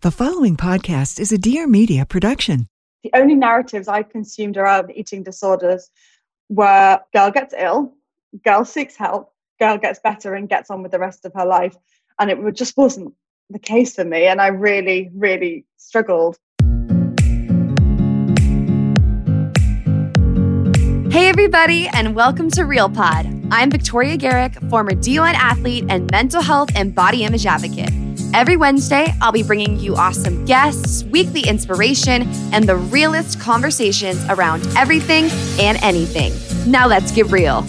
The following podcast is a Dear Media production. The only narratives I consumed around eating disorders were girl gets ill, girl seeks help, girl gets better and gets on with the rest of her life. And it just wasn't the case for me. And I really, really struggled. Hey, everybody, and welcome to Real Pod. I'm Victoria Garrick, former D1 athlete and mental health and body image advocate. Every Wednesday, I'll be bringing you awesome guests, weekly inspiration, and the realest conversations around everything and anything. Now let's get real.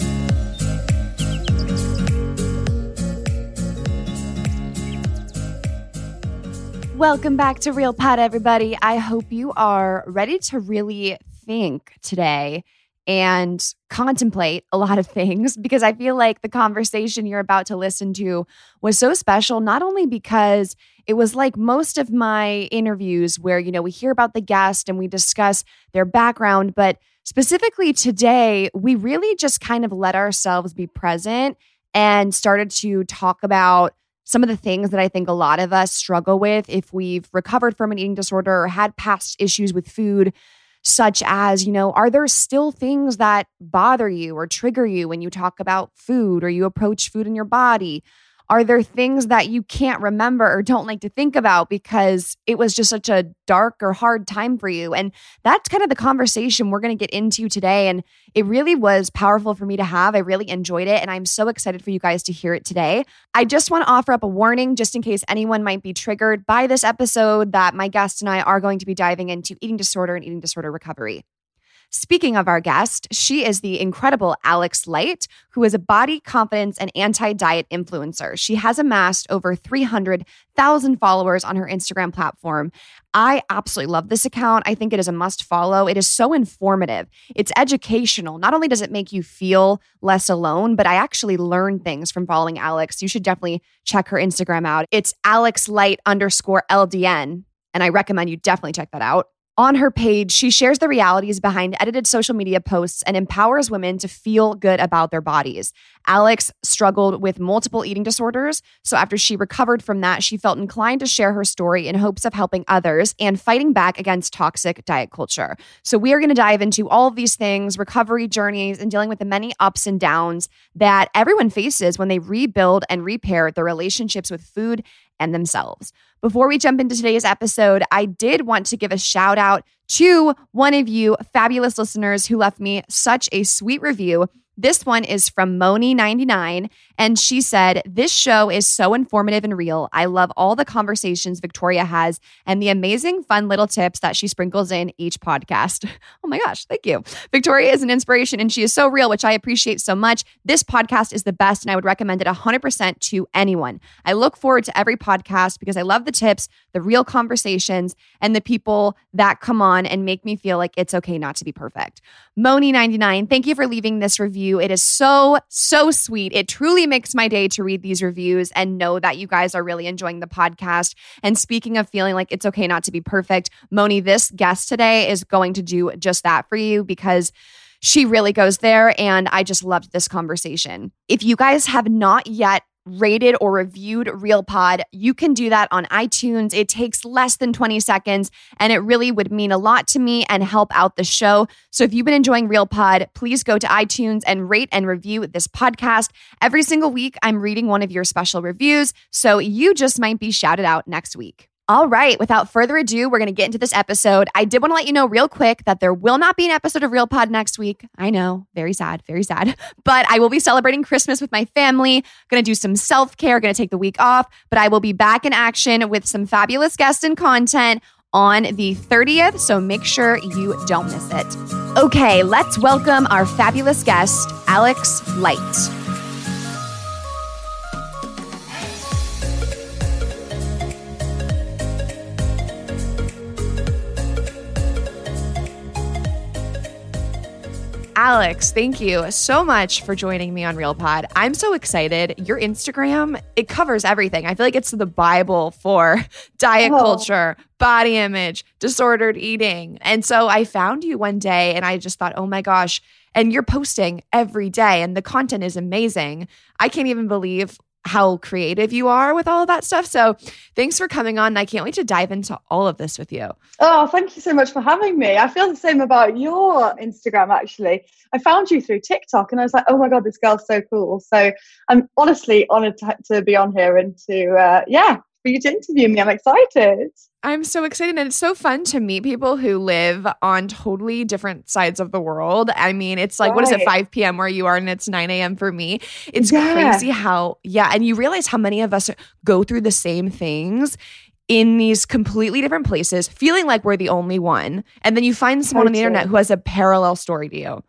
Welcome back to Real Pod, everybody. I hope you are ready to really think today and contemplate a lot of things because I feel like the conversation you're about to listen to was so special, not only because it was like most of my interviews where, you know, we hear about the guest and we discuss their background, but specifically today, we really just kind of let ourselves be present and started to talk about some of the things that I think a lot of us struggle with if we've recovered from an eating disorder or had past issues with food such as, you know, are there still things that bother you or trigger you when you talk about food or you approach food in your body? Are there things that you can't remember or don't like to think about because it was just such a dark or hard time for you? And that's kind of the conversation we're going to get into today. And it really was powerful for me to have. I really enjoyed it. And I'm so excited for you guys to hear it today. I just want to offer up a warning just in case anyone might be triggered by this episode that my guest and I are going to be diving into eating disorder and eating disorder recovery. Speaking of our guest, she is the incredible Alex Light, who is a body confidence and anti diet influencer. She has amassed over 300,000 followers on her Instagram platform. I absolutely love this account. I think it is a must follow. It is so informative. It's educational. Not only does it make you feel less alone, but I actually learn things from following Alex. You should definitely check her Instagram out. It's Alex Light underscore LDN. And I recommend you definitely check that out. On her page, she shares the realities behind edited social media posts and empowers women to feel good about their bodies. Alex struggled with multiple eating disorders, so after she recovered from that, she felt inclined to share her story in hopes of helping others and fighting back against toxic diet culture. So, we are going to dive into all of these things recovery journeys and dealing with the many ups and downs that everyone faces when they rebuild and repair their relationships with food and themselves. Before we jump into today's episode, I did want to give a shout out to one of you fabulous listeners who left me such a sweet review this one is from Moni99, and she said, This show is so informative and real. I love all the conversations Victoria has and the amazing, fun little tips that she sprinkles in each podcast. Oh my gosh, thank you. Victoria is an inspiration and she is so real, which I appreciate so much. This podcast is the best, and I would recommend it 100% to anyone. I look forward to every podcast because I love the tips, the real conversations, and the people that come on and make me feel like it's okay not to be perfect. Moni99, thank you for leaving this review review. It is so, so sweet. It truly makes my day to read these reviews and know that you guys are really enjoying the podcast. And speaking of feeling like it's okay not to be perfect, Moni, this guest today is going to do just that for you because she really goes there. And I just loved this conversation. If you guys have not yet rated or reviewed Real Pod, you can do that on iTunes. It takes less than 20 seconds and it really would mean a lot to me and help out the show. So if you've been enjoying Real Pod, please go to iTunes and rate and review this podcast. Every single week, I'm reading one of your special reviews. So you just might be shouted out next week. All right, without further ado, we're going to get into this episode. I did want to let you know real quick that there will not be an episode of Real Pod next week. I know, very sad, very sad. But I will be celebrating Christmas with my family, going to do some self care, going to take the week off, but I will be back in action with some fabulous guests and content on the 30th, so make sure you don't miss it. Okay, let's welcome our fabulous guest, Alex Light. Alex, thank you so much for joining me on Real Pod. I'm so excited. Your Instagram, it covers everything. I feel like it's the Bible for diet oh. culture, body image, disordered eating. And so I found you one day and I just thought, oh my gosh, and you're posting every day and the content is amazing. I can't even believe how creative you are with all of that stuff. So thanks for coming on. I can't wait to dive into all of this with you. Oh, thank you so much for having me. I feel the same about your Instagram, actually. I found you through TikTok and I was like, oh my God, this girl's so cool. So I'm honestly honored to, to be on here and to, uh, yeah, for you to interview me. I'm excited. I'm so excited. And it's so fun to meet people who live on totally different sides of the world. I mean, it's like, right. what is it, 5 p.m. where you are, and it's 9 a.m. for me. It's yeah. crazy how, yeah. And you realize how many of us go through the same things in these completely different places, feeling like we're the only one. And then you find someone totally. on the internet who has a parallel story to you.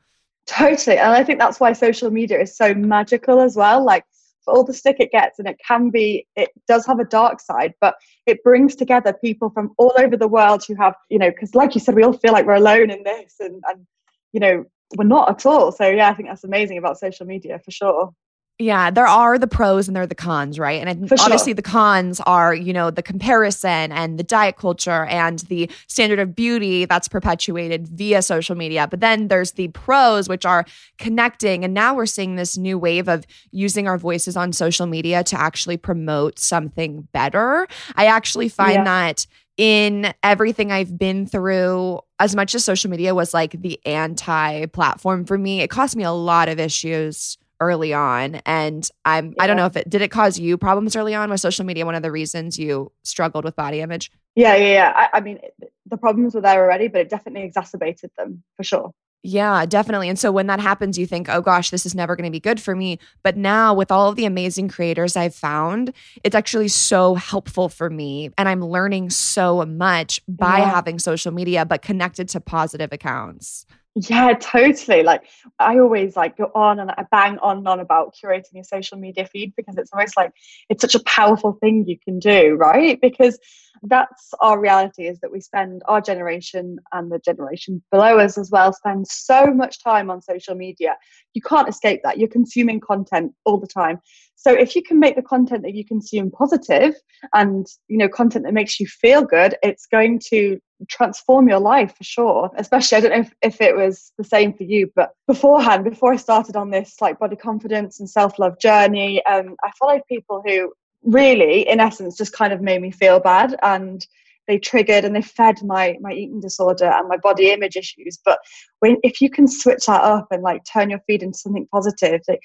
Totally. And I think that's why social media is so magical as well. Like, for all the stick it gets and it can be it does have a dark side but it brings together people from all over the world who have you know because like you said we all feel like we're alone in this and and you know we're not at all. So yeah i think that's amazing about social media for sure yeah, there are the pros and there are the cons, right? And For obviously sure. the cons are, you know, the comparison and the diet culture and the standard of beauty that's perpetuated via social media. But then there's the pros, which are connecting. And now we're seeing this new wave of using our voices on social media to actually promote something better. I actually find yeah. that in everything I've been through, as much as social media was like the anti platform for me, it cost me a lot of issues early on and i'm yeah. i don't know if it did it cause you problems early on with social media one of the reasons you struggled with body image yeah yeah yeah i, I mean the problems were there already but it definitely exacerbated them for sure yeah, definitely. And so when that happens, you think, oh gosh, this is never going to be good for me. But now, with all of the amazing creators I've found, it's actually so helpful for me. And I'm learning so much by yeah. having social media, but connected to positive accounts. Yeah, totally. Like I always like go on and I bang on and on about curating your social media feed because it's almost like it's such a powerful thing you can do, right? Because that's our reality is that we spend our generation and the generation below us as well spend so much time on social media. You can't escape that. You're consuming content all the time. So if you can make the content that you consume positive and you know content that makes you feel good, it's going to transform your life for sure. Especially, I don't know if, if it was the same for you, but beforehand, before I started on this like body confidence and self love journey, um, I followed people who really, in essence, just kind of made me feel bad and they triggered and they fed my my eating disorder and my body image issues but when if you can switch that up and like turn your feed into something positive like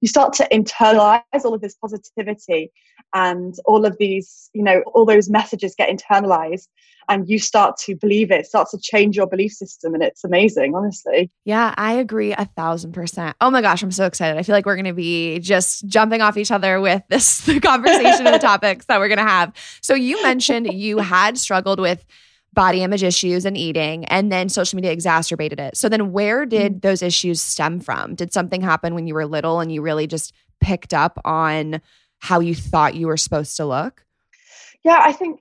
you start to internalize all of this positivity and all of these you know all those messages get internalized and you start to believe it, starts to change your belief system. And it's amazing, honestly. Yeah, I agree a thousand percent. Oh my gosh, I'm so excited. I feel like we're going to be just jumping off each other with this conversation and the topics that we're going to have. So you mentioned you had struggled with body image issues and eating, and then social media exacerbated it. So then where did mm-hmm. those issues stem from? Did something happen when you were little and you really just picked up on how you thought you were supposed to look? Yeah, I think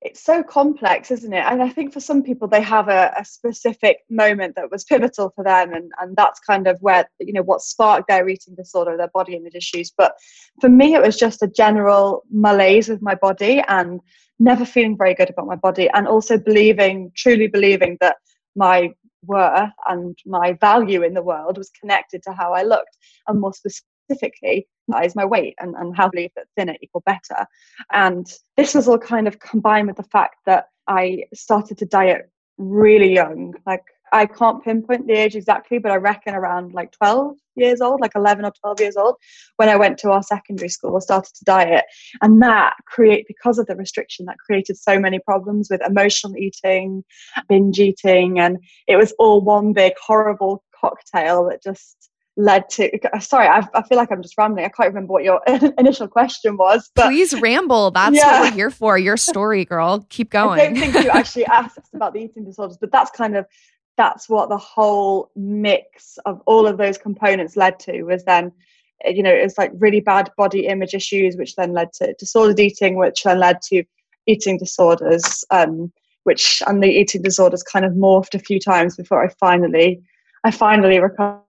it's so complex, isn't it? And I think for some people, they have a, a, specific moment that was pivotal for them, and and that's kind of where you know what sparked their eating disorder, their body image issues. But for me, it was just a general malaise with my body and never feeling very good about my body, and also believing, truly believing that my worth and my value in the world was connected to how I looked, and more specifically specifically is my weight and, and how I believe that thinner equal better. And this was all kind of combined with the fact that I started to diet really young. Like I can't pinpoint the age exactly, but I reckon around like 12 years old, like 11 or 12 years old, when I went to our secondary school, I started to diet. And that create because of the restriction, that created so many problems with emotional eating, binge eating, and it was all one big horrible cocktail that just led to sorry I, I, feel like i'm just rambling. I can't remember what your initial question was but please ramble. That's yeah. what we're here for. Your story girl. Keep going i don't think you actually asked about the eating disorders but that's kind of that's what the whole mix of all of those components led to was then you know it was like really bad body image issues which then led to disordered eating which then led to eating disorders um, which and the eating disorders kind of morphed a few times before i finally i finally recovered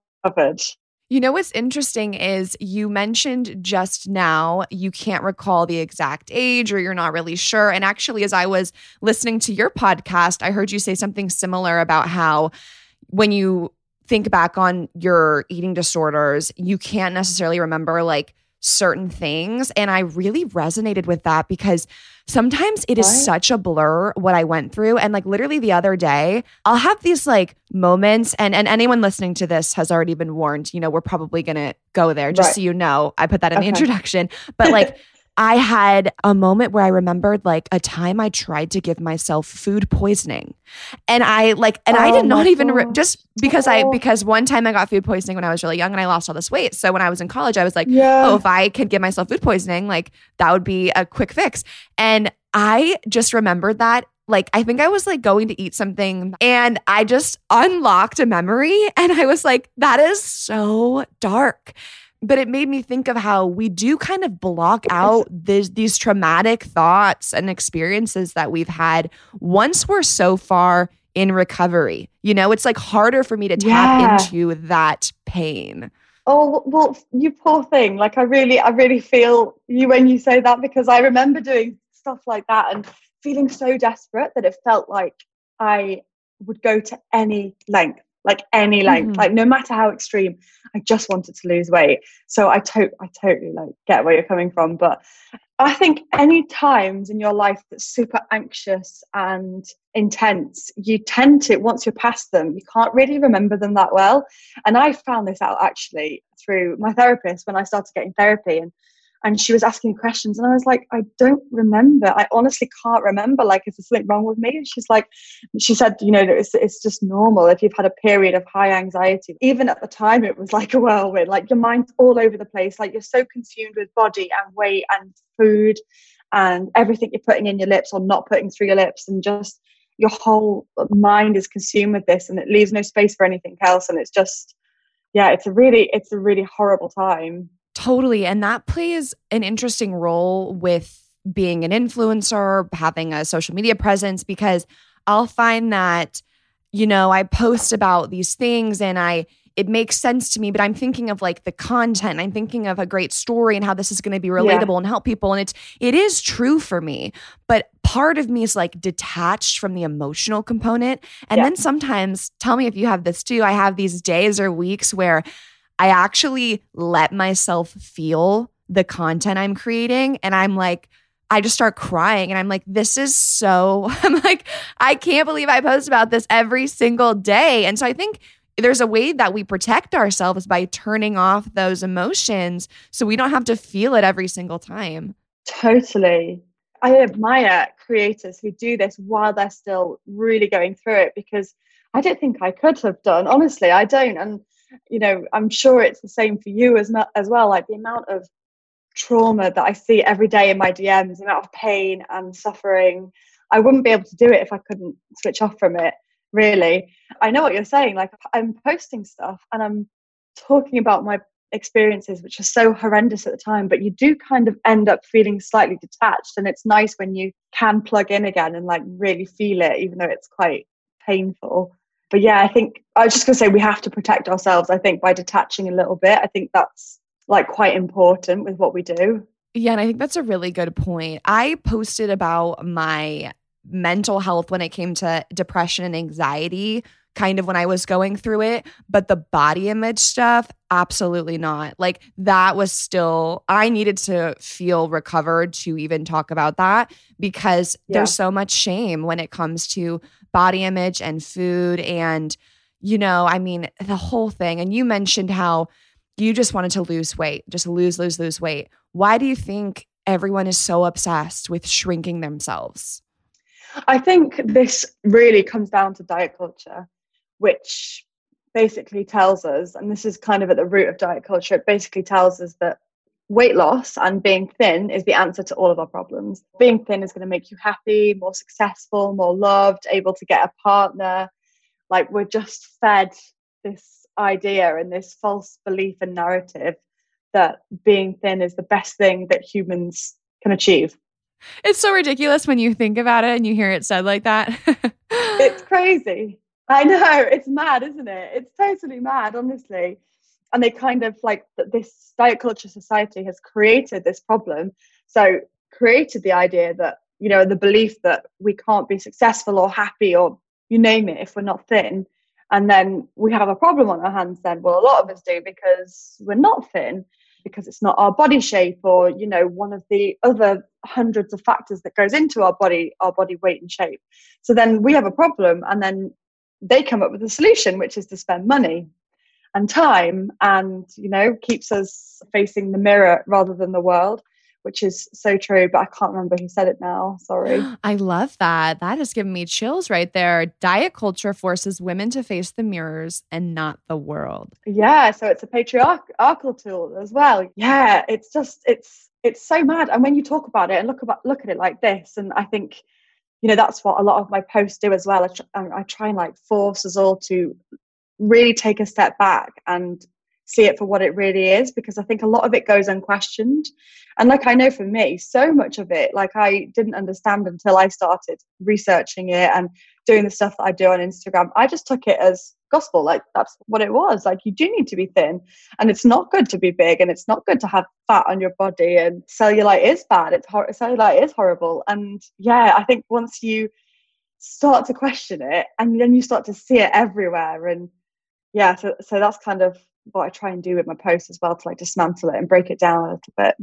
you know what's interesting is you mentioned just now you can't recall the exact age or you're not really sure. And actually, as I was listening to your podcast, I heard you say something similar about how when you think back on your eating disorders, you can't necessarily remember like certain things. And I really resonated with that because sometimes it is what? such a blur what I went through. And like literally the other day, I'll have these like moments, and, and anyone listening to this has already been warned, you know, we're probably gonna go there, just right. so you know. I put that in okay. the introduction. But like I had a moment where I remembered like a time I tried to give myself food poisoning. And I like, and oh I did not even re- just because oh. I, because one time I got food poisoning when I was really young and I lost all this weight. So when I was in college, I was like, yeah. oh, if I could give myself food poisoning, like that would be a quick fix. And I just remembered that like I think I was like going to eat something and I just unlocked a memory and I was like that is so dark but it made me think of how we do kind of block out this, these traumatic thoughts and experiences that we've had once we're so far in recovery. You know, it's like harder for me to tap yeah. into that pain. Oh well, you poor thing. Like I really, I really feel you when you say that because I remember doing stuff like that and feeling so desperate that it felt like I would go to any length like any length, mm-hmm. like no matter how extreme. I just wanted to lose weight. So I to- I totally like get where you're coming from. But I think any times in your life that's super anxious and intense, you tend to, once you're past them, you can't really remember them that well. And I found this out actually through my therapist when I started getting therapy. And and she was asking questions and i was like i don't remember. I honestly can't remember like is there something wrong with me. And she's like she said you know it's, it's just normal if you've had a period of high anxiety. Even at the time it was like a whirlwind. Like your mind's all over the place. Like you're so consumed with body and weight and food and everything you're putting in your lips or not putting through your lips and just your whole mind is consumed with this and it leaves no space for anything else and it's just yeah it's a really it's a really horrible time Totally. And that plays an interesting role with being an influencer, having a social media presence, because I'll find that, you know, I post about these things and I, it makes sense to me, but I'm thinking of like the content. I'm thinking of a great story and how this is going to be relatable yeah. and help people. And it's, it is true for me. But part of me is like detached from the emotional component. And yeah. then sometimes, tell me if you have this too, I have these days or weeks where I actually let myself feel the content I'm creating. And I'm like, I just start crying and I'm like, this is so, I'm like, I can't believe I post about this every single day. And so I think there's a way that we protect ourselves by turning off those emotions so we don't have to feel it every single time. Totally. I admire creators who do this while they're still really going through it because I don't think I could have done. Honestly, I don't. And you know i'm sure it's the same for you as, as well like the amount of trauma that i see every day in my dms the amount of pain and suffering i wouldn't be able to do it if i couldn't switch off from it really. I know what you're saying like i'm posting stuff and i'm talking about my experiences which are so horrendous at the time but you do kind of end up feeling slightly detached and it's nice when you can plug in again and like really feel it even though it's quite painful but yeah, I think I was just gonna say we have to protect ourselves. I think by detaching a little bit, I think that's like quite important with what we do. Yeah, and I think that's a really good point. I posted about my mental health when it came to depression and anxiety kind of when I was going through it, but the body image stuff, absolutely not. Like that was still, I needed to feel recovered to even talk about that because yeah. there's so much shame when it comes to body image and food and, you know, I mean, the whole thing. And you mentioned how you just wanted to lose weight, just lose, lose, lose weight. Why do you think everyone is so obsessed with shrinking themselves? I think this really comes down to diet culture which basically tells us, and this is kind of at the root of diet culture, it basically tells us that weight loss and being thin is the answer to all of our problems. Being thin is going to make you happy, more successful, more loved, able to get a partner. Like we're just fed this idea and this false belief and narrative that being thin is the best thing that humans can achieve. It's so ridiculous when you think about it and you hear it said like that. it's crazy. I know it's mad, isn't it? It's totally mad, honestly. And they kind of like this diet culture society has created this problem. So created the idea that you know the belief that we can't be successful or happy or you name it if we're not thin and then we have a problem on our hands then well a lot of us do because we're not thin because it's not our body shape or you know one of the other hundreds of factors that goes into our body our body weight and shape so then we have a problem and then they come up with a solution, which is to spend money and time and, you know, keeps us facing the mirror rather than the world which is so true, but I can't remember who said it now. Sorry. I love that. That has given me chills right there. Diet culture forces women to face the mirrors and not the world. Yeah, so it's a patriarchal tool as well. Yeah, it's just it's it's so mad. And when you talk about it and look about look at it like this, and I think you know that's what a lot of my posts do as well. I, tr- I try and like force us all to really take a step back and see it for what it really is because i think a lot of it goes unquestioned. And like i know for me so much of it like i didn't understand until i started researching it and doing the stuff that i do on instagram. I just took it as gospel like that's what it was. Like you do need to be thin and it's not good to be big and it's not good to have fat on your body and cellulite is bad. It's hor- cellulite is horrible. And yeah i think once you start to question it and then you start to see it everywhere and yeah so, so that's kind of what i try and do with my posts as well to like dismantle it and break it down a little bit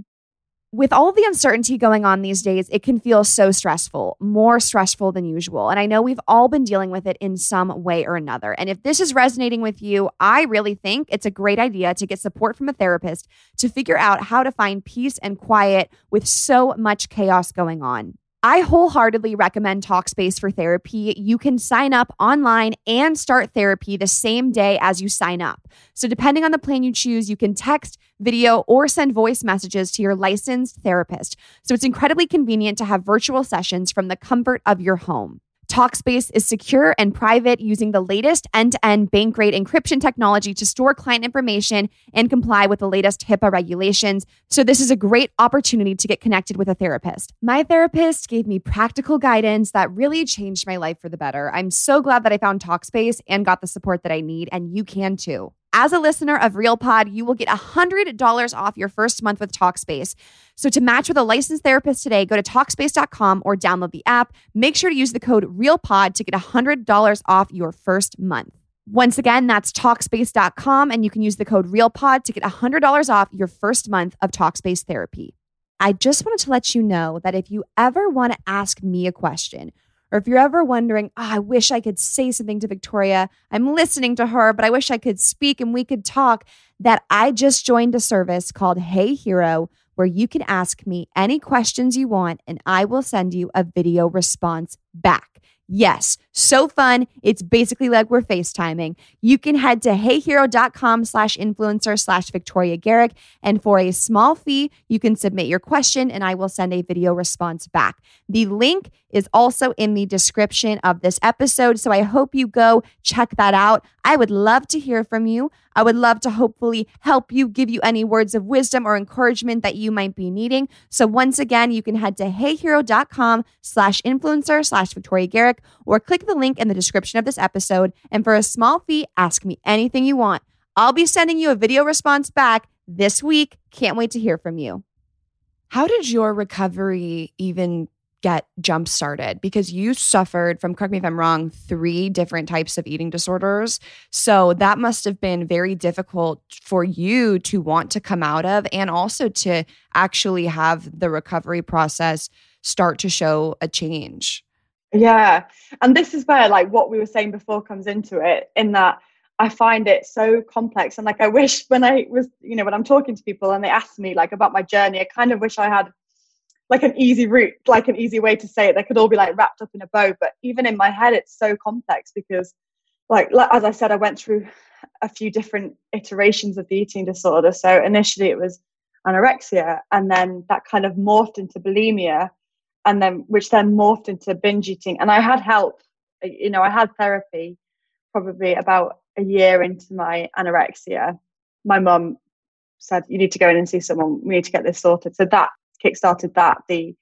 with all the uncertainty going on these days, it can feel so stressful, more stressful than usual. And I know we've all been dealing with it in some way or another. And if this is resonating with you, I really think it's a great idea to get support from a therapist to figure out how to find peace and quiet with so much chaos going on. I wholeheartedly recommend Talkspace for therapy. You can sign up online and start therapy the same day as you sign up. So, depending on the plan you choose, you can text, video, or send voice messages to your licensed therapist. So, it's incredibly convenient to have virtual sessions from the comfort of your home. Talkspace is secure and private using the latest end to end bank grade encryption technology to store client information and comply with the latest HIPAA regulations. So, this is a great opportunity to get connected with a therapist. My therapist gave me practical guidance that really changed my life for the better. I'm so glad that I found Talkspace and got the support that I need, and you can too. As a listener of RealPod, you will get $100 off your first month with Talkspace. So to match with a licensed therapist today, go to Talkspace.com or download the app. Make sure to use the code REALPOD to get $100 off your first month. Once again, that's Talkspace.com, and you can use the code REALPOD to get $100 off your first month of Talkspace therapy. I just wanted to let you know that if you ever want to ask me a question, or if you're ever wondering, oh, I wish I could say something to Victoria, I'm listening to her, but I wish I could speak and we could talk, that I just joined a service called Hey Hero, where you can ask me any questions you want and I will send you a video response back. Yes, so fun. It's basically like we're FaceTiming. You can head to heyhero.com slash influencer slash Victoria Garrick. And for a small fee, you can submit your question and I will send a video response back. The link is also in the description of this episode. So I hope you go check that out. I would love to hear from you. I would love to hopefully help you, give you any words of wisdom or encouragement that you might be needing. So once again, you can head to heyhero.com slash influencer slash Victoria Garrick or click the link in the description of this episode. And for a small fee, ask me anything you want. I'll be sending you a video response back this week. Can't wait to hear from you. How did your recovery even get jump started because you suffered from correct me if i'm wrong three different types of eating disorders. So that must have been very difficult for you to want to come out of and also to actually have the recovery process start to show a change. Yeah. And this is where like what we were saying before comes into it in that I find it so complex. And like, I wish when I was, you know, when I'm talking to people and they ask me like about my journey, I kind of wish I had like an easy route, like an easy way to say it. They could all be like wrapped up in a bow. But even in my head, it's so complex because, like, as I said, I went through a few different iterations of the eating disorder. So initially it was anorexia, and then that kind of morphed into bulimia, and then which then morphed into binge eating. And I had help. You know, I had therapy probably about a year into my anorexia, my mum said, You need to go in and see someone. We need to get this sorted. So that kickstarted that, the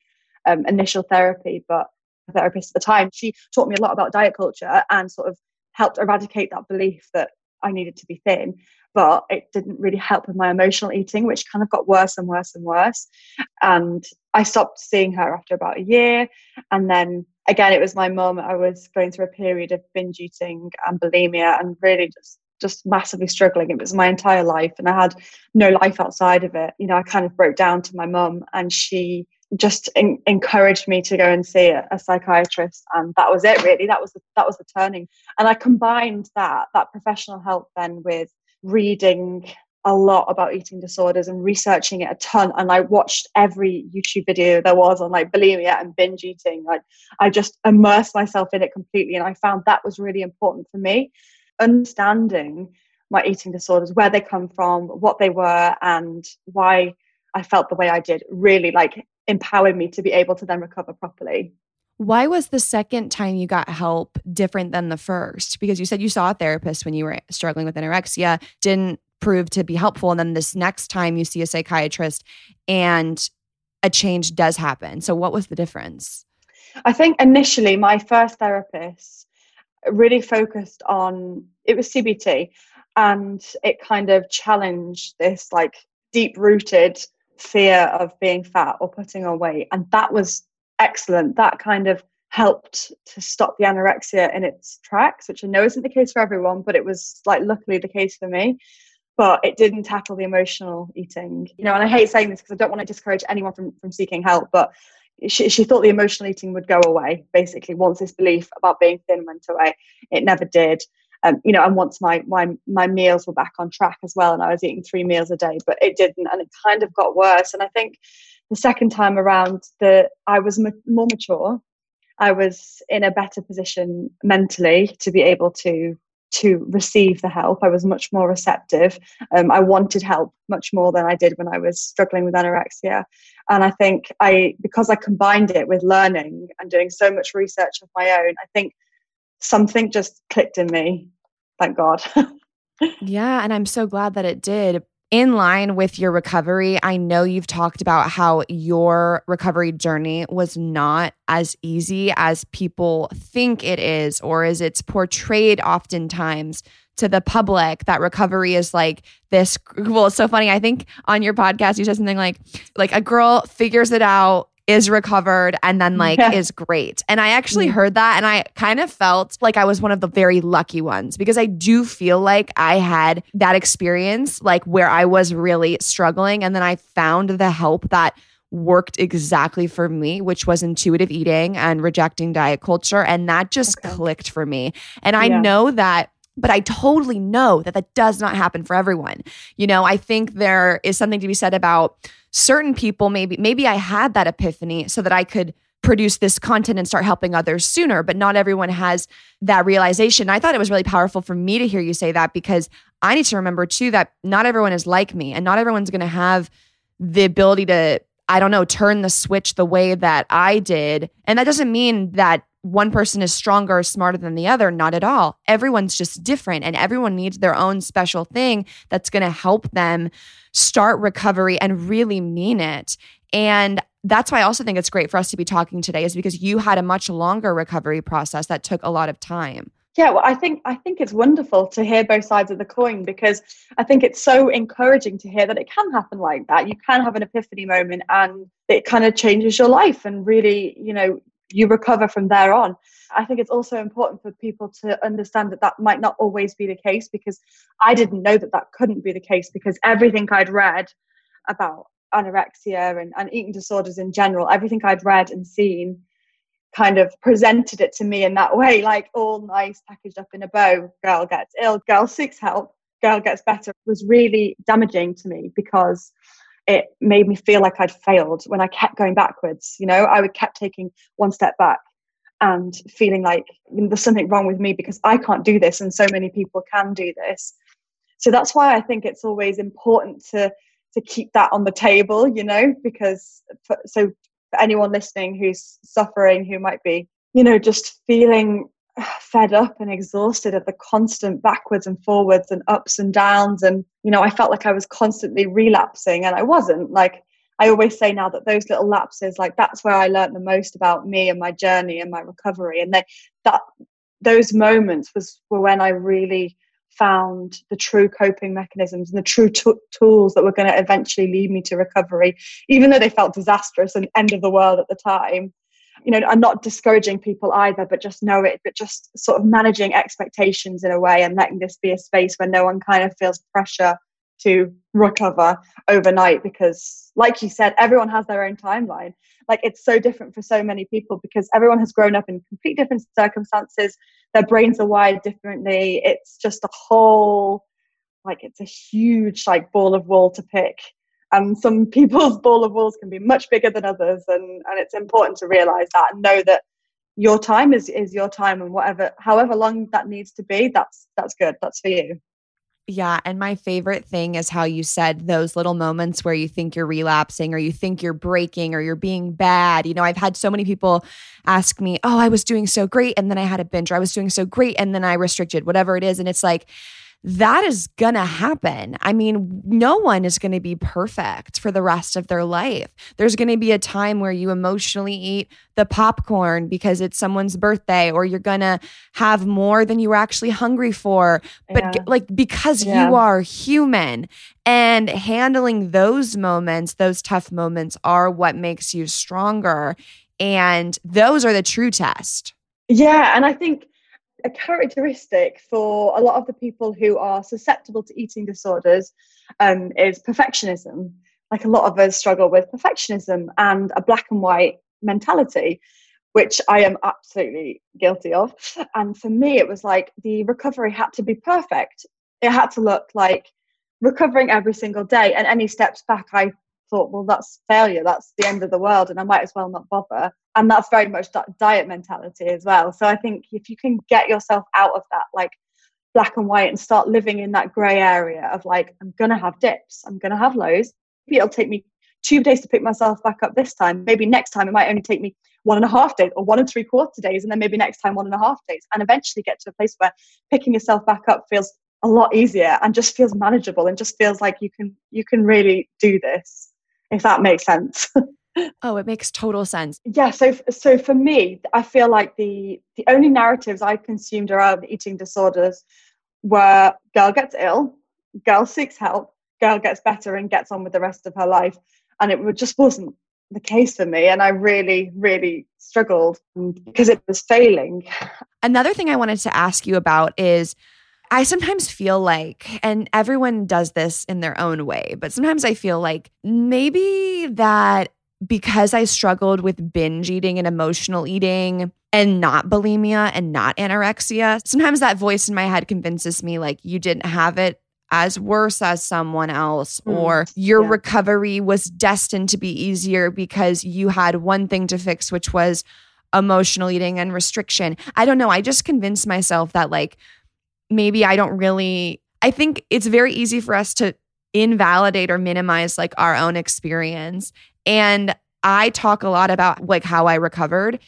um, initial therapy. But the therapist at the time, she taught me a lot about diet culture and sort of helped eradicate that belief that I needed to be thin. But it didn't really help with my emotional eating, which kind of got worse and worse and worse. And I stopped seeing her after about a year. And then again, it was my mum. I was going through a period of binge eating and bulimia and really just just massively struggling. It was my entire life, and I had no life outside of it. You know, I kind of broke down to my mum, and she just in, encouraged me to go and see a, a, psychiatrist, and that was it. Really, that was the, that was the turning. And I combined that that professional help then with reading a lot about eating disorders and researching it a ton and i watched every youtube video there was on like bulimia and binge eating like i just immersed myself in it completely and i found that was really important for me understanding my eating disorders where they come from what they were and why i felt the way i did really like empowered me to be able to then recover properly why was the second time you got help different than the first? Because you said you saw a therapist when you were struggling with anorexia, didn't prove to be helpful. And then this next time you see a psychiatrist and a change does happen. So, what was the difference? I think initially my first therapist really focused on it was CBT and it kind of challenged this like deep rooted fear of being fat or putting on weight. And that was excellent. That kind of helped to stop the anorexia in its tracks, which I know isn't the case for everyone, but it was like luckily the case for me but it didn't tackle the emotional eating. You know, and I hate saying this because I don't want to discourage anyone from, from seeking help, but she, she thought the emotional eating would go away basically once this belief about being thin went away. It never did. Um, you know, and once my, my my meals were back on track as well, and I was eating three meals a day, but it didn't, and it kind of got worse. And I think the second time around, the I was more mature. I was in a better position mentally to be able to to receive the help. I was much more receptive. Um, I wanted help much more than I did when I was struggling with anorexia. And I think I, because I combined it with learning and doing so much research of my own, I think something just clicked in me. Thank God. yeah. And I'm so glad that it did in line with your recovery, I know you've talked about how your recovery journey was not as easy as people think it is, or as it's portrayed oftentimes to the public that recovery is like this well it's so funny i think on your podcast you said something like like a girl figures it out is recovered and then like yeah. is great. And I actually heard that and I kind of felt like I was one of the very lucky ones because I do feel like I had that experience like where I was really struggling and then I found the help that worked exactly for me, which was intuitive eating and rejecting diet culture and that just okay. clicked for me. And I yeah. know that but I totally know that that does not happen for everyone. You know, I think there is something to be said about certain people maybe maybe I had that epiphany so that I could produce this content and start helping others sooner, but not everyone has that realization. I thought it was really powerful for me to hear you say that because I need to remember too that not everyone is like me and not everyone's going to have the ability to I don't know, turn the switch the way that I did. And that doesn't mean that one person is stronger or smarter than the other. Not at all. Everyone's just different, and everyone needs their own special thing that's going to help them start recovery and really mean it. And that's why I also think it's great for us to be talking today, is because you had a much longer recovery process that took a lot of time. Yeah, well, I think I think it's wonderful to hear both sides of the coin because I think it's so encouraging to hear that it can happen like that. You can have an epiphany moment and it kind of changes your life and really, you know, you recover from there on. I think it's also important for people to understand that that might not always be the case because I didn't know that that couldn't be the case because everything I'd read about anorexia and, and eating disorders in general, everything I'd read and seen kind of presented it to me in that way, like all nice, packaged up in a bow. Girl gets ill, girl seeks help, girl gets better, was really damaging to me because it made me feel like I'd failed when I kept going backwards. You know, I would kept taking one step back and feeling like you know, there's something wrong with me because I can't do this and so many people can do this. So that's why I think it's always important to to keep that on the table, you know, because for, so for anyone listening who's suffering, who might be, you know, just feeling fed up and exhausted of the constant backwards and forwards and ups and downs. And you know i felt like i was constantly relapsing and i wasn't. Like i always say now that those little lapses like that's where i learned the most about me and my journey and my recovery. And they, that those moments was were when i really found the true coping mechanisms and the true t- tools that were going to eventually lead me to recovery even though they felt disastrous and end of the world at the time you know i'm not discouraging people either but just know it but just sort of managing expectations in a way and letting this be a space where no one kind of feels pressure to recover overnight because like you said everyone has their own timeline. Like it's so different for so many people because everyone has grown up in complete different circumstances. Their brains are wired differently. It's just a whole like it's a huge like ball of wool to pick and some people's ball of walls can be much bigger than others and and it's important to realize that and know that your time is is your time and whatever however long that needs to be that's that's good that's for you yeah. And my favorite thing is how you said those little moments where you think you're relapsing or you think you're breaking or you're being bad. You know, I've had so many people ask me, Oh, I was doing so great. And then I had a binge, or I was doing so great. And then I restricted, whatever it is. And it's like, that is going to happen. I mean, no one is going to be perfect for the rest of their life. There's going to be a time where you emotionally eat the popcorn because it's someone's birthday, or you're going to have more than you were actually hungry for. But yeah. like, because yeah. you are human and handling those moments, those tough moments are what makes you stronger. And those are the true test. Yeah. And I think a characteristic for a lot of the people who are susceptible to eating disorders um, is perfectionism. Like a lot of us struggle with perfectionism and a black and white mentality, which I am absolutely guilty of. And for me, it was like the recovery had to be perfect. It had to look like recovering every single day, and any steps back, I thought, well, that's failure. That's the end of the world, and I might as well not bother. And that's very much diet mentality as well. So I think if you can get yourself out of that, like black and white, and start living in that grey area of like, I'm gonna have dips, I'm gonna have lows. Maybe it'll take me two days to pick myself back up this time. Maybe next time it might only take me one and a half days or one and three quarter days, and then maybe next time one and a half days, and eventually get to a place where picking yourself back up feels a lot easier and just feels manageable and just feels like you can you can really do this if that makes sense. oh, it makes total sense. Yeah. So, so for me, I feel like the the only narratives I consumed around eating disorders were girl gets ill, girl seeks help, girl gets better and gets on with the rest of her life, and it just wasn't the case for me and i really really struggled because it was failing another thing i wanted to ask you about is I sometimes feel like, and everyone does this in their own way, but sometimes I feel like maybe that because I struggled with binge eating and emotional eating and not bulimia and not anorexia, sometimes that voice in my head convinces me like you didn't have it as worse as someone else mm, or your yeah. recovery was destined to be easier because you had one thing to fix which was emotional eating and restriction. I don't know, I just convinced myself that like maybe I don't really, I think it's very easy for us to invalidate or minimize like our own experience. And I talk a lot about like how I recovered,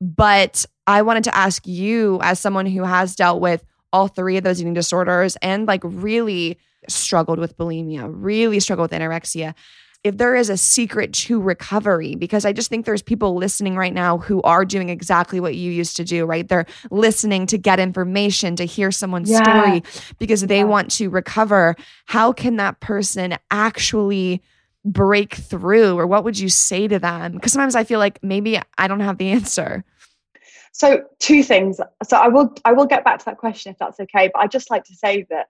but I wanted to ask you, as someone who has dealt with all three of those eating disorders and like really struggled with bulimia, really struggled with anorexia. If there is a secret to recovery because I just think there's people listening right now who are doing exactly what you used to do, right? They're listening to get information, to hear someone's yeah. story because they yeah. want to recover. How can that person actually break through or what would you say to them? Because sometimes I feel like maybe I don't have the answer. So two things. So I will I will get back to that question if that's okay, but I just like to say that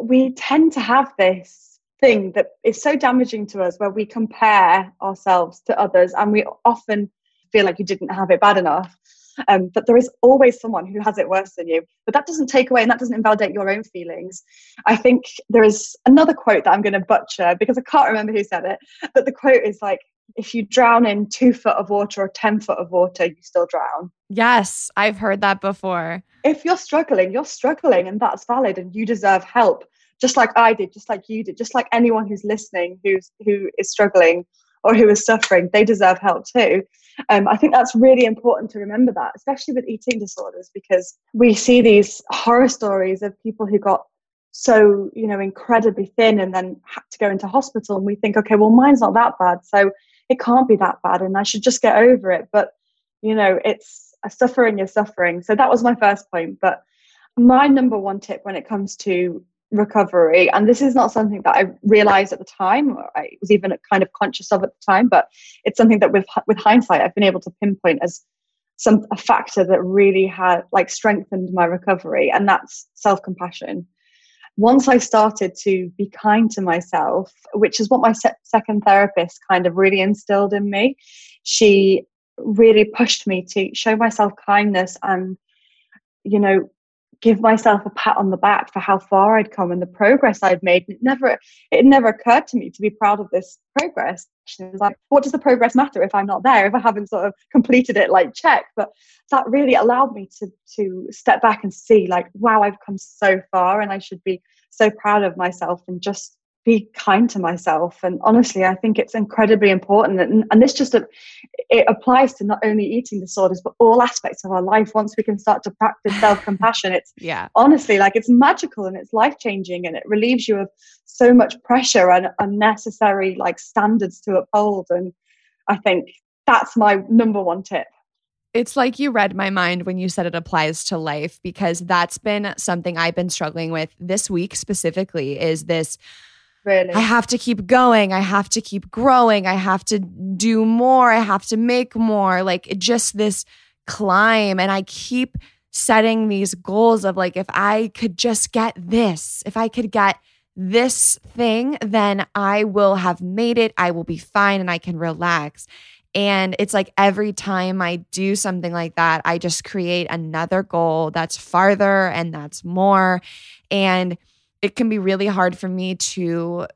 we tend to have this thing that is so damaging to us where we compare ourselves to others and we often feel like you didn't have it bad enough. Um, but there is always someone who has it worse than you. But that doesn't take away and that doesn't invalidate your own feelings. I think there is another quote that I'm going to butcher because I can't remember who said it. But the quote is like, if you drown in two foot of water or 10 foot of water, you still drown. Yes, I've heard that before. If you're struggling, you're struggling and that's valid and you deserve help just like I did, just like you did, just like anyone who's listening who's who is struggling or who is suffering, they deserve help too. Um, I think that's really important to remember that, especially with eating disorders, because we see these horror stories of people who got so you know incredibly thin and then had to go into hospital, and we think, okay, well, mine's not that bad, so it can't be that bad, and I should just get over it. But you know, it's a suffering is suffering. So that was my first point. But my number one tip when it comes to recovery. And this is not something that i realized at the time. Or i was even kind of conscious of at the time but it's something that with with hindsight i've been able to pinpoint as some a factor that really had like strengthened my recovery and that's self-compassion. Once i started to be kind to myself which is what my se- second therapist kind of really instilled in me she really pushed me to show myself kindness and you know give myself a pat on the back for how far I'd come and the progress I'd made. It never it never occurred to me to be proud of this progress. It was like, what does the progress matter if I'm not there, if I haven't sort of completed it like check? But that really allowed me to to step back and see like, wow, I've come so far and I should be so proud of myself and just be kind to myself. And honestly i think it's incredibly important. And, and this just it applies to not only eating disorders but all aspects of our life. Once we can start to practice self-compassion it's yeah. honestly like it's magical and it's life-changing and it relieves you of so much pressure and unnecessary like standards to uphold. And i think that's my number one tip. It's like you read my mind when you said it applies to life because that's been something I've been struggling with this week specifically is this Really? I have to keep going. I have to keep growing. I have to do more. I have to make more. Like just this climb. And I keep setting these goals of like, if I could just get this, if I could get this thing, then I will have made it. I will be fine and I can relax. And it's like every time I do something like that, I just create another goal that's farther and that's more. And it can be really hard for me to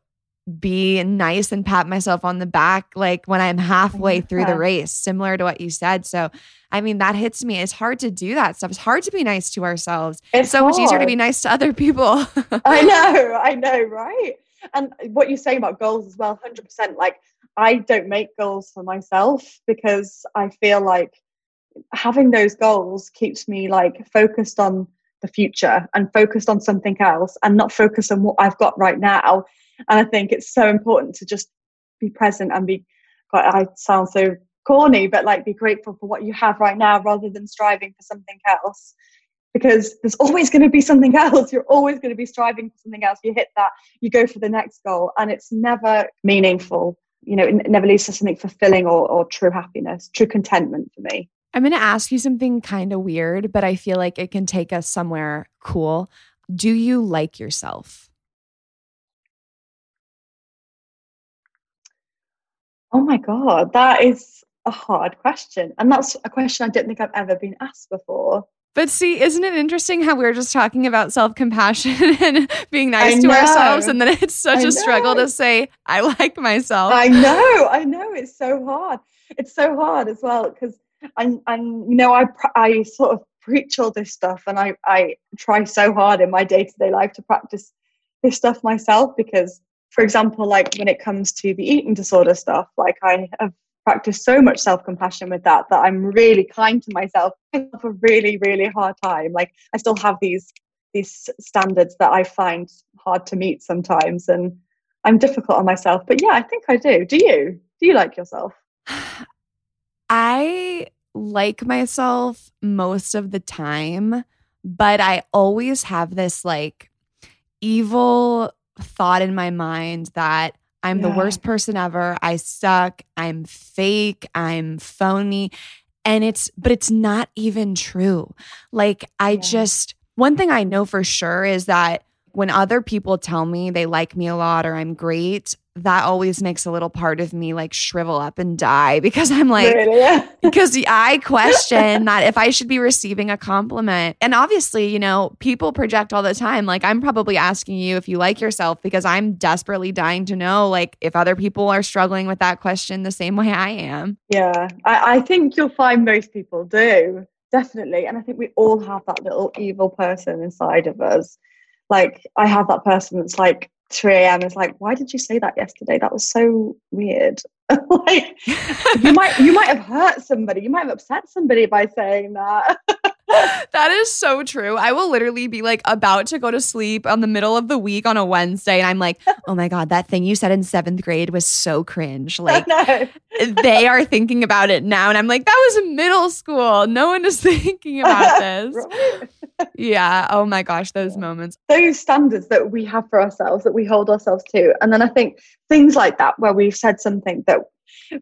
be nice and pat myself on the back like when I'm halfway through the race, similar to what you said. So, I mean, that hits me. It's hard to do that stuff. It's hard to be nice to ourselves. It's, so hard. much easier to be nice to other people. I know, I know, right? And what you're saying about goals as well, 100%. Like, I don't make goals for myself because I feel like having those goals keeps me like focused on the future and focused on something else and not focus on what I've got right now. And I think it's so important to just be present and be, I sound so corny, but like be grateful for what you have right now rather than striving for something else. Because there's always going to be something else. You're always going to be striving for something else. You hit that, you go for the next goal, and it's never meaningful. You know, it never leads to something fulfilling or, or true happiness, true contentment for me. I'm going to ask you something kind of weird, but I feel like it can take us somewhere cool. Do you like yourself? Oh my God, that is a hard question. And that's a question I don't think I've ever been asked before. But see, isn't it interesting how we are just talking about self compassion and being nice to ourselves? And then it's such I a know. struggle to say, I like myself. I know, I know. It's so hard. It's so hard as well because and and you know I I sort of preach all this stuff and I I try so hard in my day to day life to practice this stuff myself because for example like when it comes to the eating disorder stuff like I have practiced so much self compassion with that that I'm really kind to myself. I have a really really hard time. Like I still have these these standards that I find hard to meet sometimes and I'm difficult on myself, but yeah, I think I do. Do you? Do you like yourself? I like myself most of the time, but I always have this like evil thought in my mind that I'm yeah. the worst person ever. I suck. I'm fake. I'm phony. And it's, but it's not even true. Like, I yeah. just, one thing I know for sure is that when other people tell me they like me a lot or I'm great, that always makes a little part of me like shrivel up and die because I'm like, because I question that if I should be receiving a compliment. And obviously, you know, people project all the time. Like, I'm probably asking you if you like yourself because I'm desperately dying to know, like, if other people are struggling with that question the same way I am. Yeah, I, I think you'll find most people do, definitely. And I think we all have that little evil person inside of us. Like, I have that person that's like, 3 a.m. is like, why did you say that yesterday? That was so weird. like you might you might have hurt somebody. You might have upset somebody by saying that. that is so true. I will literally be like about to go to sleep on the middle of the week on a Wednesday, and I'm like, oh my God, that thing you said in seventh grade was so cringe. Like, they are thinking about it now. And I'm like, that was middle school. No one is thinking about this. yeah. Oh my gosh, those moments. Those standards that we have for ourselves, that we hold ourselves to. And then I think things like that, where we've said something that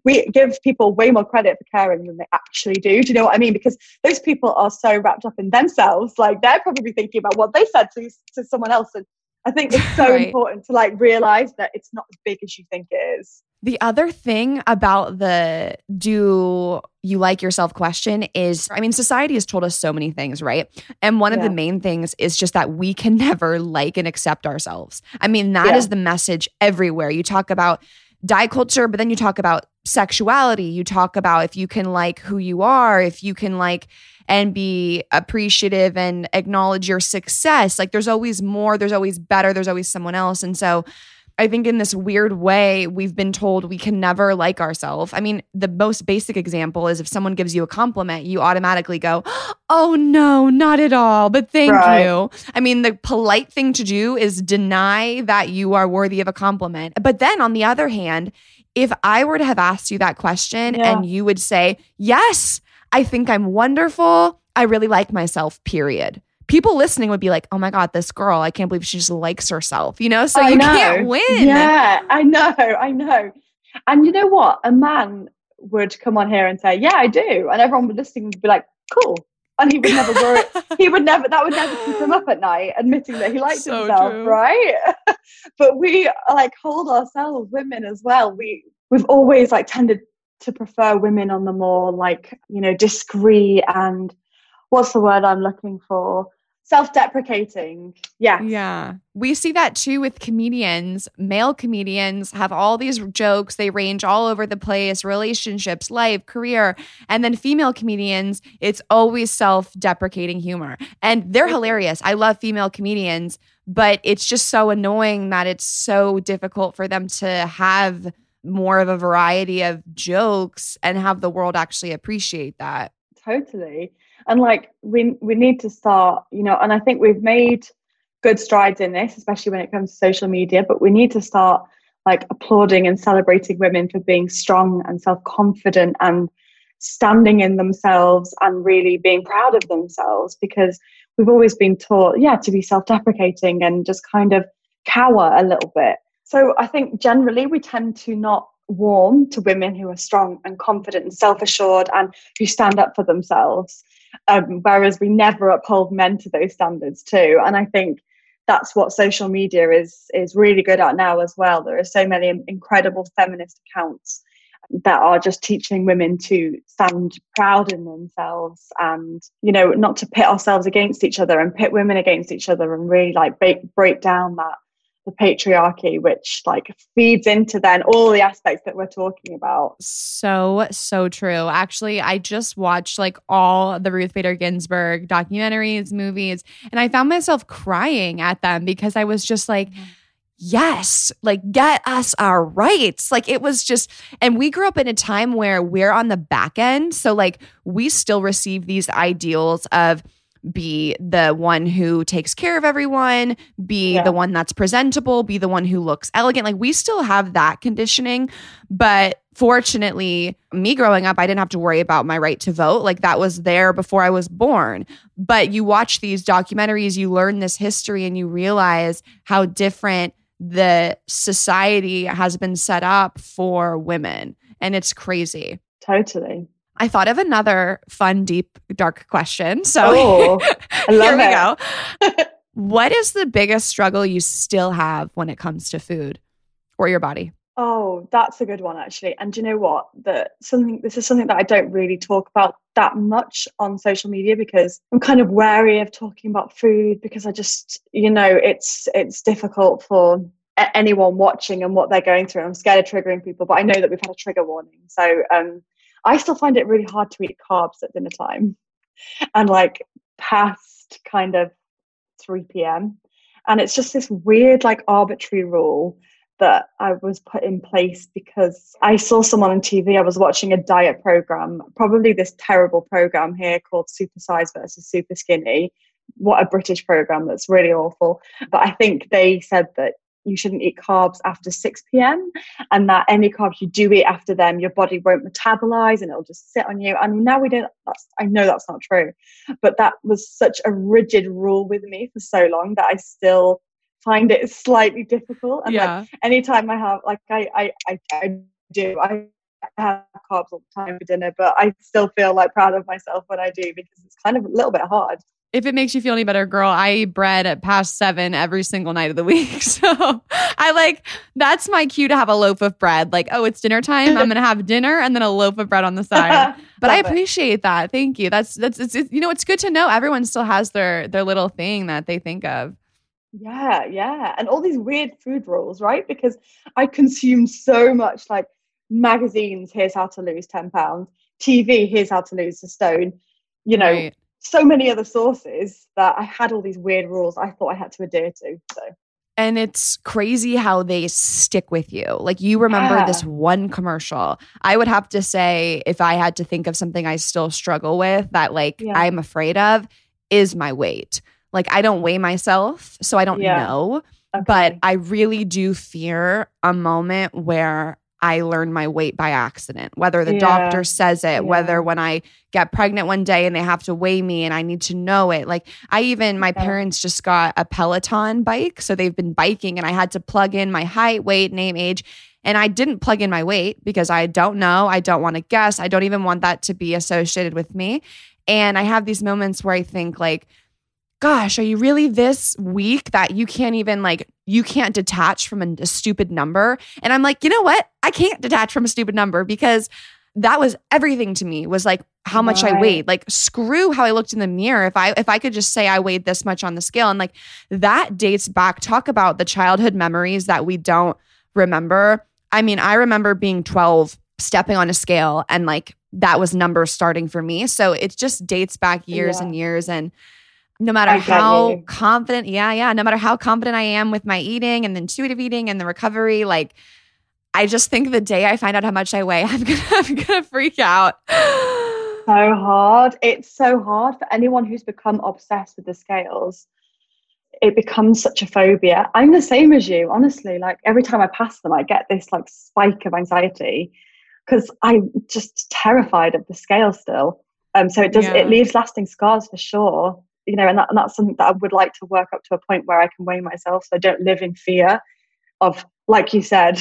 we give people way more credit for caring than they actually do. Do you know what I mean? Because those people are so wrapped up in themselves, like they're probably thinking about what they said to, to someone else. And I think it's so right. important to like realize that it's not as big as you think it is. The other thing about the do you like yourself question is I mean, society has told us so many things, right? And one yeah. of the main things is just that we can never like and accept ourselves. I mean, that yeah. is the message everywhere. You talk about diet culture, but then you talk about sexuality. You talk about if you can like who you are, if you can like and be appreciative and acknowledge your success. Like there's always more, there's always better, there's always someone else. And so I think in this weird way, we've been told we can never like ourselves. I mean, the most basic example is if someone gives you a compliment, you automatically go, Oh, no, not at all, but thank right. you. I mean, the polite thing to do is deny that you are worthy of a compliment. But then on the other hand, if I were to have asked you that question yeah. and you would say, Yes, I think I'm wonderful, I really like myself, period people listening would be like, oh my God, this girl, I can't believe she just likes herself, you know? So I you know. can't win. Yeah, I know, I know. And you know what? A man would come on here and say, yeah, I do. And everyone would listening would be like, cool. And he would never worry. he would never, that would never keep him up at night, admitting that he liked so himself, true. right? but we like hold ourselves, women as well. We, we've always like tended to prefer women on the more like, you know, discreet and what's the word I'm looking for? Self-deprecating. Yeah. Yeah. We see that too with comedians. Male comedians have all these jokes. They range all over the place, relationships, life, career. And then female comedians, it's always self-deprecating humor. And they're mm-hmm. hilarious. I love female comedians, but it's just so annoying that it's so difficult for them to have more of a variety of jokes and have the world actually appreciate that. Totally. And like we we need to start you know and i think we've made good strides in this especially when it comes to social media but we need to start like applauding and celebrating women for being strong and self-confident and standing in themselves and really being proud of themselves because we've always been taught yeah to be self-deprecating and just kind of cower a little bit. So i think generally we tend to not warm to women who are strong and confident and self-assured and who stand up for themselves um, whereas we never uphold men to those standards too. And I think that's what social media is is really good at now as well. There are so many incredible feminist accounts that are just teaching women to stand proud in themselves and you know not to pit ourselves against each other and pit women against each other and really like break break down that the patriarchy which like feeds into then all the aspects that we're talking about so so true actually i just watched like all the ruth bader ginsburg documentaries movies and i found myself crying at them because i was just like mm-hmm. yes, like get us our rights. Like it was just, and we grew up in a time where we're on the back end. So, like, we still receive these ideals of be the one who takes care of everyone, be Yeah. the one that's presentable, be the one who looks elegant. Like we still have that conditioning, but fortunately, me growing up, I didn't have to worry about my right to vote. Like that was there before I was born. But you watch these documentaries, you learn this history, and you realize how different the society has been set up for women. And it's crazy. Totally. I thought of another fun, deep, dark question. So Oh, here we it. go. what is the biggest struggle you still have when it comes to food or your body? Oh, that's a good one actually. And you know what? That something this is something that I don't really talk about that much on social media because I'm kind of wary of talking about food because I just, you know, it's it's difficult for anyone watching and what they're going through. I'm scared of triggering people, but I know that we've had a trigger warning. So um I still find it really hard to eat carbs at dinner time and like past kind of 3 p.m. And it's just this weird, like arbitrary rule that I was put in place because I saw someone on TV. I was watching a diet program, probably this terrible program here called Super Size versus Super Skinny. What a British program that's really awful. But I think they said that you shouldn't eat carbs after 6 p.m. and that any carbs you do eat after them, your body won't metabolize and it'll just sit on you. And now we don't, that's, I know that's not true, but that was such a rigid rule with me for so long that I still find it slightly difficult. And like anytime I have like I I I, I do I have carbs all the time for dinner, but I still feel like proud of myself when I do because it's kind of a little bit hard. If it makes you feel any better, girl, I eat bread at past seven every single night of the week. So I like that's my cue to have a loaf of bread. Like, oh, it's dinner time. I'm gonna have dinner and then a loaf of bread on the side. But I Love it. appreciate that. Thank you. That's that's it's, it's you know it's good to know everyone still has their their little thing that they think of. Yeah, yeah. And all these weird food rules, right? Because I consume so much like magazines, here's how to lose 10 pounds, TV, here's how to lose a stone, you know, Right. So many other sources that I had all these weird rules I thought I had to adhere to. So And it's crazy how they stick with you. Like you remember Yeah. this one commercial. I would have to say, if I had to think of something I still struggle with that like Yeah. I'm afraid of, is my weight. Like I don't weigh myself, so I don't Yeah. know. But. I really do fear a moment where I learn my weight by accident, whether the Yeah. doctor says it, Yeah. whether when I get pregnant one day and they have to weigh me and I need to know it. Like, I even, my Yeah. parents just got a Peloton bike. So they've been biking and I had to plug in my height, weight, name, age. And I didn't plug in my weight because I don't know. I don't want to guess. I don't even want that to be associated with me. And I have these moments where I think, like, gosh, are you really this weak that you can't even like you can't detach from a, a stupid number? And I'm like, you know what? I can't detach from a stupid number because that was everything to me was like how much I weighed. Like screw how I looked in the mirror. If I if I could just say I weighed this much on the scale and like that dates back talk about the childhood memories that we don't remember. I mean, I remember being 12 stepping on a scale and like that was numbers starting for me. So it just dates back years Yeah. and years and no matter how confident, yeah, yeah, no matter how confident I am with my eating and the intuitive eating and the recovery, like I just think the day I find out how much I weigh, I'm gonna I'm gonna freak out. so hard. It's so hard for anyone who's become obsessed with the scales. It becomes such a phobia. I'm the same as you, honestly. Like every time I pass them, I get this like spike of anxiety because I'm just terrified of the scale still. Um, so it does Yeah. it leaves lasting scars for sure. You know, and, that, and that's something that I would like to work up to a point where I can weigh myself, so I don't live in fear of, like you said,